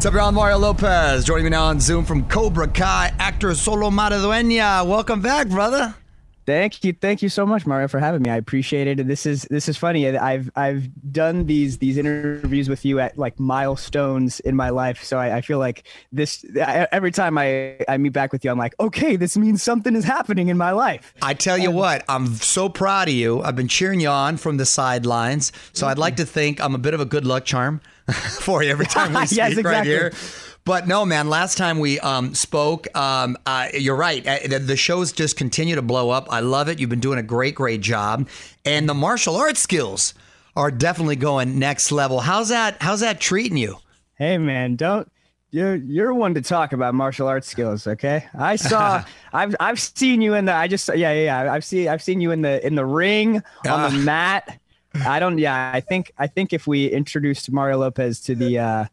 What's up, y'all? Mario Lopez. Joining me now on Zoom from Cobra Kai, actor Xolo Maridueña. Welcome back, brother. Thank you, thank you so much, Mario, for having me. I appreciate it. And this is this is funny. I've I've done these these interviews with you at like milestones in my life, so I, I feel like this every time I I meet back with you, I'm like, okay, this means something is happening in my life. I tell you um, what, I'm so proud of you. I've been cheering you on from the sidelines, so I'd like to think I'm a bit of a good luck charm for you every time we speak Yes, right here. But no, man. Last time we um, spoke, um, uh, you're right. Uh, the, the shows just continue to blow up. I love it. You've been doing a great, great job, and the martial arts skills are definitely going next level. How's that? How's that treating you? Hey, man, don't. You're you're one to talk about martial arts skills, okay? I saw, I've I've seen you in the. I just yeah yeah yeah. I've seen I've seen you in the in the ring on Ah. the mat. I don't. Yeah, I think I think if we introduced Mario Lopez to the uh,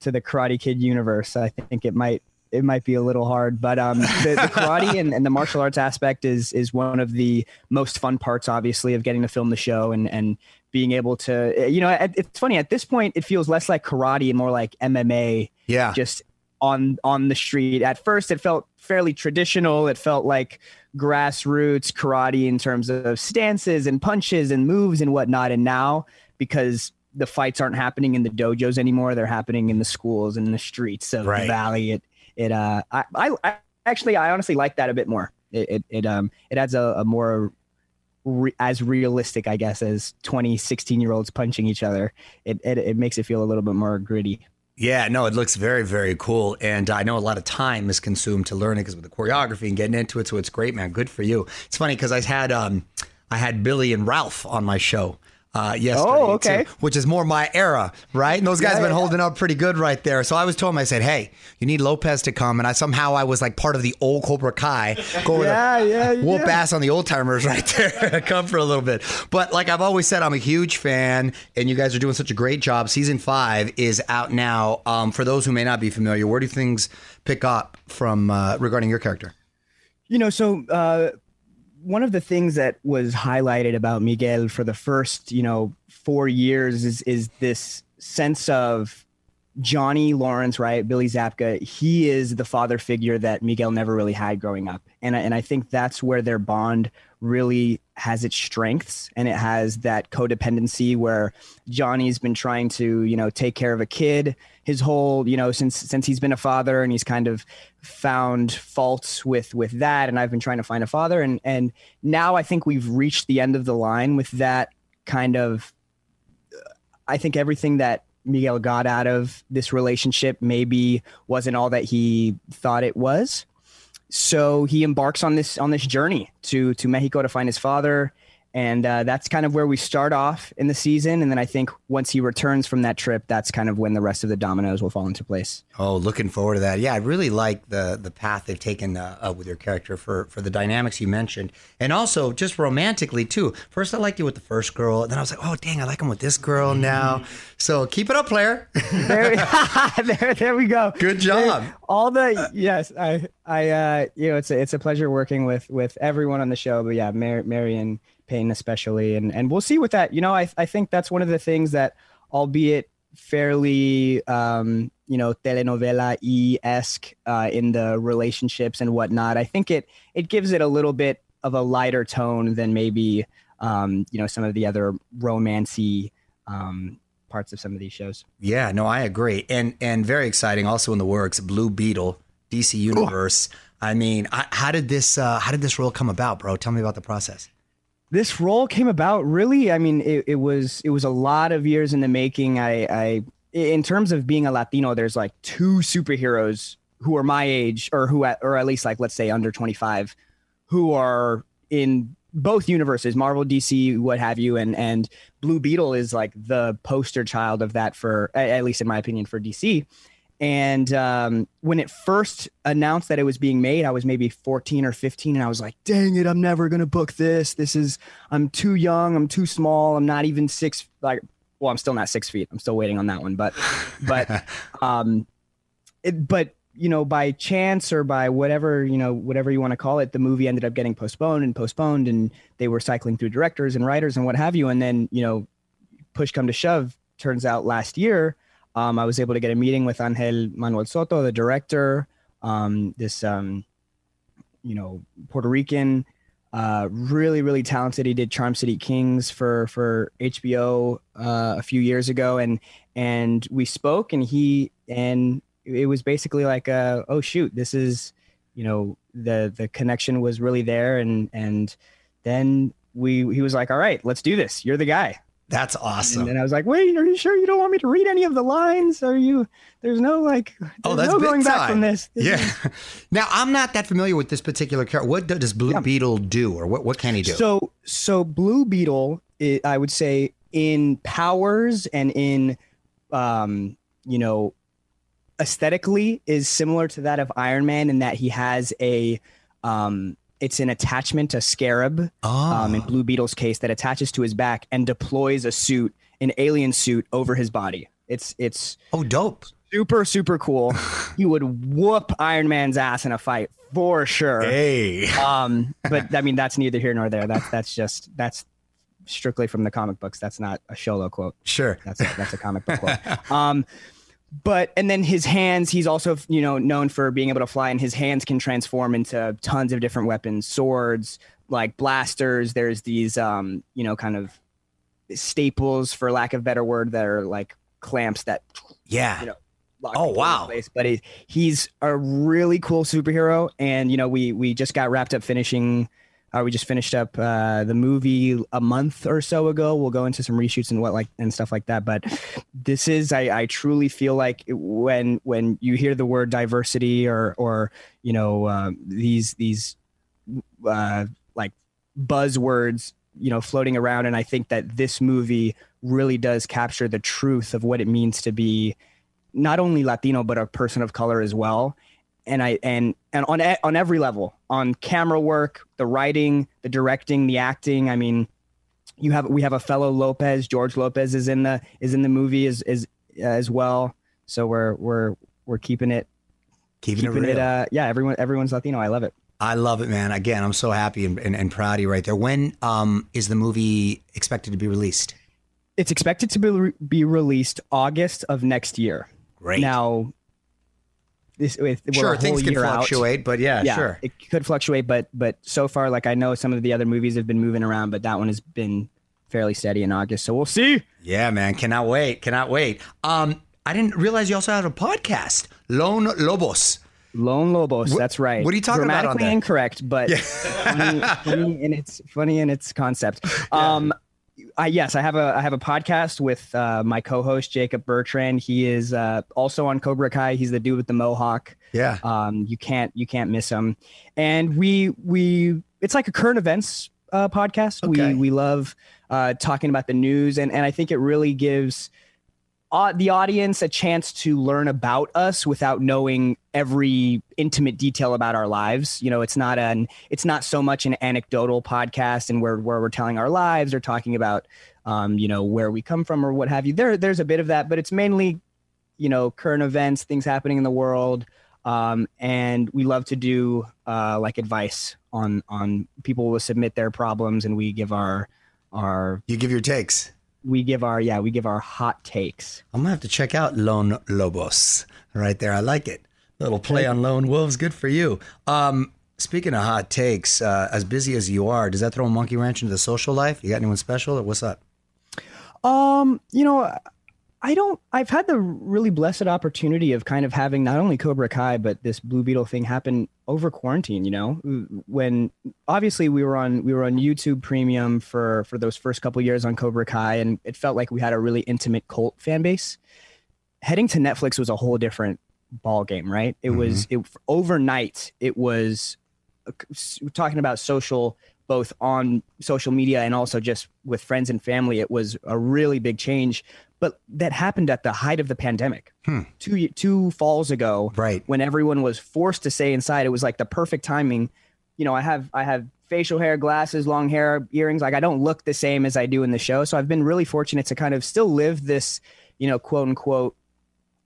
to the Karate Kid universe, I think it might it might be a little hard. But um, the, the karate and, and the martial arts aspect is is one of the most fun parts, obviously, of getting to film the show and and being able to you know it- it's funny at this point it feels less like karate and more like MMA Yeah. just on on the street. At first, it felt fairly traditional. It felt like grassroots karate in terms of stances and punches and moves and whatnot. And now, because the fights aren't happening in the dojos anymore, they're happening in the schools and the streets of Right. the valley. It it uh I, I I actually I honestly like that a bit more. It it, it um it adds a, a more re- as realistic, I guess, as 20, 16 year olds punching each other. It, it it makes it feel a little bit more gritty. Yeah, no, it looks very, very cool. And I know a lot of time is consumed to learn it because with the choreography and getting into it. So it's great, man. Good for you. It's funny because I had um I had Billy and Ralph on my show. Uh, yesterday, Oh, okay. too, which is more my era, right? And those guys have been holding up pretty good right there. So I was told him, I said, "Hey, you need Lopez to come." And I somehow I was like part of the old Cobra Kai, go over Yeah, there, yeah, whoop yeah. ass on the old timers right there, come for a little bit. But like I've always said, I'm a huge fan, and you guys are doing such a great job. Season five is out now. Um, for those who may not be familiar, where do things pick up from uh, regarding your character? You know, so uh, one of the things that was highlighted about Miguel for the first, you know, four years is is this sense of Johnny Lawrence, right, Billy Zabka, he is the father figure that Miguel never really had growing up, and and I think that's where their bond really has its strengths, and it has that codependency where Johnny's been trying to you know take care of a kid his whole you know since since he's been a father, and he's kind of found faults with with that, and I've been trying to find a father, and and now I think we've reached the end of the line with that kind of. I think everything that Miguel got out of this relationship maybe wasn't all that he thought it was. So he embarks on this on this journey to to Mexico to find his father and uh, that's kind of where we start off in the season. And then I think once he returns from that trip, that's kind of when the rest of the dominoes will fall into place. Oh, looking forward to that. Yeah, I really like the the path they've taken uh, uh, with your character for for the dynamics you mentioned, and also just romantically too. First, I liked you with the first girl, and then I was like, oh dang, I like him with this girl now. So keep it up, player. there, there, there we go. Good job. There, all the yes, I I uh, you know it's a it's a pleasure working with with everyone on the show. But yeah, Mar- Marion Payne especially, and and we'll see with that. You know, I I think that's one of the things that, albeit fairly um, you know telenovela esque uh, in the relationships and whatnot, I think it it gives it a little bit of a lighter tone than maybe um, you know some of the other romancy um, parts of some of these shows. Yeah, no, I agree, and and very exciting. Also in the works, Blue Beetle, DC Universe. I mean, I, how did this uh, how did this role come about, bro? Tell me about the process this role came about really i mean it, it was it was a lot of years in the making. I i in terms of being a latino there's like two superheroes who are my age or who at, or at least like let's say under 25 who are in both universes marvel dc what have you. And and blue beetle is like the poster child of that for at least in my opinion for dc and um, when it first announced that it was being made, I was maybe 14 or 15, and I was like, "Dang it, I'm never gonna book this. This is I'm too young. I'm too small. I'm not even six. Like, well, I'm still not six feet. I'm still waiting on that one. But, but, um, it, but you know, by chance or by whatever you know, whatever you want to call it, the movie ended up getting postponed and postponed, and they were cycling through directors and writers and what have you. And then you know, push come to shove, turns out last year um, I was able to get a meeting with Angel Manuel Soto, the director, um, this, um, you know, Puerto Rican, uh, really, really talented. He did Charm City Kings for for HBO uh, a few years ago, and and we spoke, and he and it was basically like, oh shoot, this is, you know, the the connection was really there, and and then we he was like, all right, let's do this. You're the guy. That's awesome. And I was like, wait, are you sure you don't want me to read any of the lines? Are you, there's no like, oh, that's no going time. back from this. this yeah. Is... now I'm not that familiar with this particular character. What does Blue yeah. Beetle do or what, what can he do? So, so Blue Beetle, I would say in powers and in, um, you know, aesthetically is similar to that of Iron Man in that he has a, um, it's an attachment, a scarab, oh. um, in Blue Beetle's case, that attaches to his back and deploys a suit, an alien suit, over his body. It's it's oh dope, super super cool. he would whoop Iron Man's ass in a fight for sure. Hey, um, but I mean that's neither here nor there. That's that's just that's strictly from the comic books. That's not a Xolo quote. Sure, that's a, that's a comic book quote. Um, but and then his hands he's also you know known for being able to fly and his hands can transform into tons of different weapons swords like blasters. There's these um you know kind of staples for lack of better word that are like clamps that yeah. you know oh wow. place. but he, he's a really cool superhero and you know we we just got wrapped up finishing uh, we just finished up uh, the movie a month or so ago. We'll go into some reshoots and what like and stuff like that. But this is, I, I truly feel like when when you hear the word diversity or or you know uh, these these uh, like buzzwords, you know, floating around, and I think that this movie really does capture the truth of what it means to be not only Latino but a person of color as well and I and and on on every level, on camera work, the writing, the directing, the acting. I mean, you have we have a fellow Lopez, George Lopez is in the is in the movie as as as well. So we're we're we're keeping it keeping, keeping it, it uh, yeah, everyone everyone's Latino. I love it. I love it, man. Again, I'm so happy and, and, and proud of you right there. When um, is the movie expected to be released? It's expected to be, be released August of next year. Great. Now, this with sure, things can year out. fluctuate, but yeah, yeah, sure. it could fluctuate, but but so far, like I know some of the other movies have been moving around, but that one has been fairly steady in August. So we'll see. Yeah, man, cannot wait, cannot wait. Um, I didn't realize you also had a podcast, Lone Lobos. Lone Lobos, What- that's right. what are you talking about on Grammatically incorrect, but funny, funny in its funny in its concept. Um, I yes, I have a I have a podcast with uh, my co-host Jacob Bertrand. He is uh, also on Cobra Kai. He's the dude with the mohawk. Yeah. Um, you can't you can't miss him. And we we it's like a current events uh, podcast. Okay. We we love uh, talking about the news, and and I think it really gives uh, the audience a chance to learn about us without knowing every intimate detail about our lives. You know, it's not an it's not so much an anecdotal podcast and where where we're telling our lives or talking about um, you know where we come from or what have you. There there's a bit of that, but it's mainly you know current events, things happening in the world. Um, and we love to do uh, like advice on on people will submit their problems and we give our our You give your takes. We give our yeah we give our hot takes I'm gonna have to check out Lone Lobos right there. I like it. Little play on lone wolves. Good for you. Um, speaking of hot takes, uh, as busy as you are, does that throw a monkey wrench into the social life? You got anyone special, or what's up? Um, you know, I don't. I've had the really blessed opportunity of kind of having not only Cobra Kai but this Blue Beetle thing happen over quarantine. You know, when obviously we were on we were on YouTube Premium for for those first couple years on Cobra Kai, and it felt like we had a really intimate cult fan base. Heading to Netflix was a whole different ball game, right? It was it overnight. It was uh, talking about social both on social media and also just with friends and family it was a really big change but that happened at the height of the pandemic two two falls ago Right. when everyone was forced to stay inside it was like the perfect timing you know i have i have facial hair glasses long hair earrings like i don't look the same as i do in the show so i've been really fortunate to kind of still live this you know quote unquote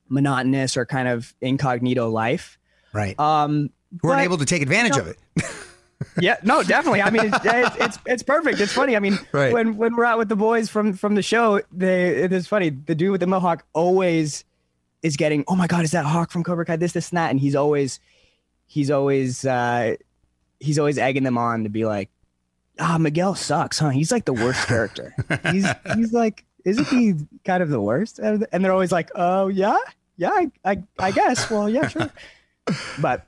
monotonous or kind of incognito life Right. um Who weren't able to take advantage of it. yeah, no, definitely. I mean, it's, it's it's it's perfect. It's funny. I mean, Right. when when we're out with the boys from from the show, they it is funny. The dude with the mohawk always is getting, oh my god, is that Hawk from Cobra Kai? This, this, and that, and he's always he's always uh he's always egging them on to be like, ah, Miguel sucks, huh? He's like the worst character. He's he's like, isn't he kind of the worst? And they're always like, oh yeah, yeah, I I, I guess. Well, yeah, sure. But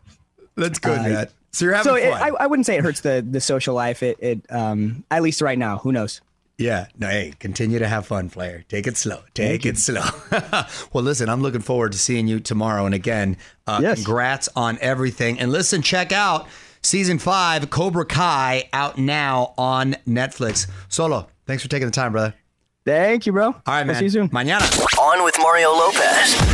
That's good, Uh, Matt. So you're having so it, fun. I, I wouldn't say it hurts the the social life. It it um at least right now. Who knows? Yeah. No, hey, continue to have fun, player. Take it slow. Take it slow. well, listen, I'm looking forward to seeing you tomorrow. And again, uh, Yes. congrats on everything. And listen, check out season five, Cobra Kai, out now on Netflix. Xolo, thanks for taking the time, brother. Thank you, bro. All right, I'll man. See you soon. Mañana. On with Mario Lopez.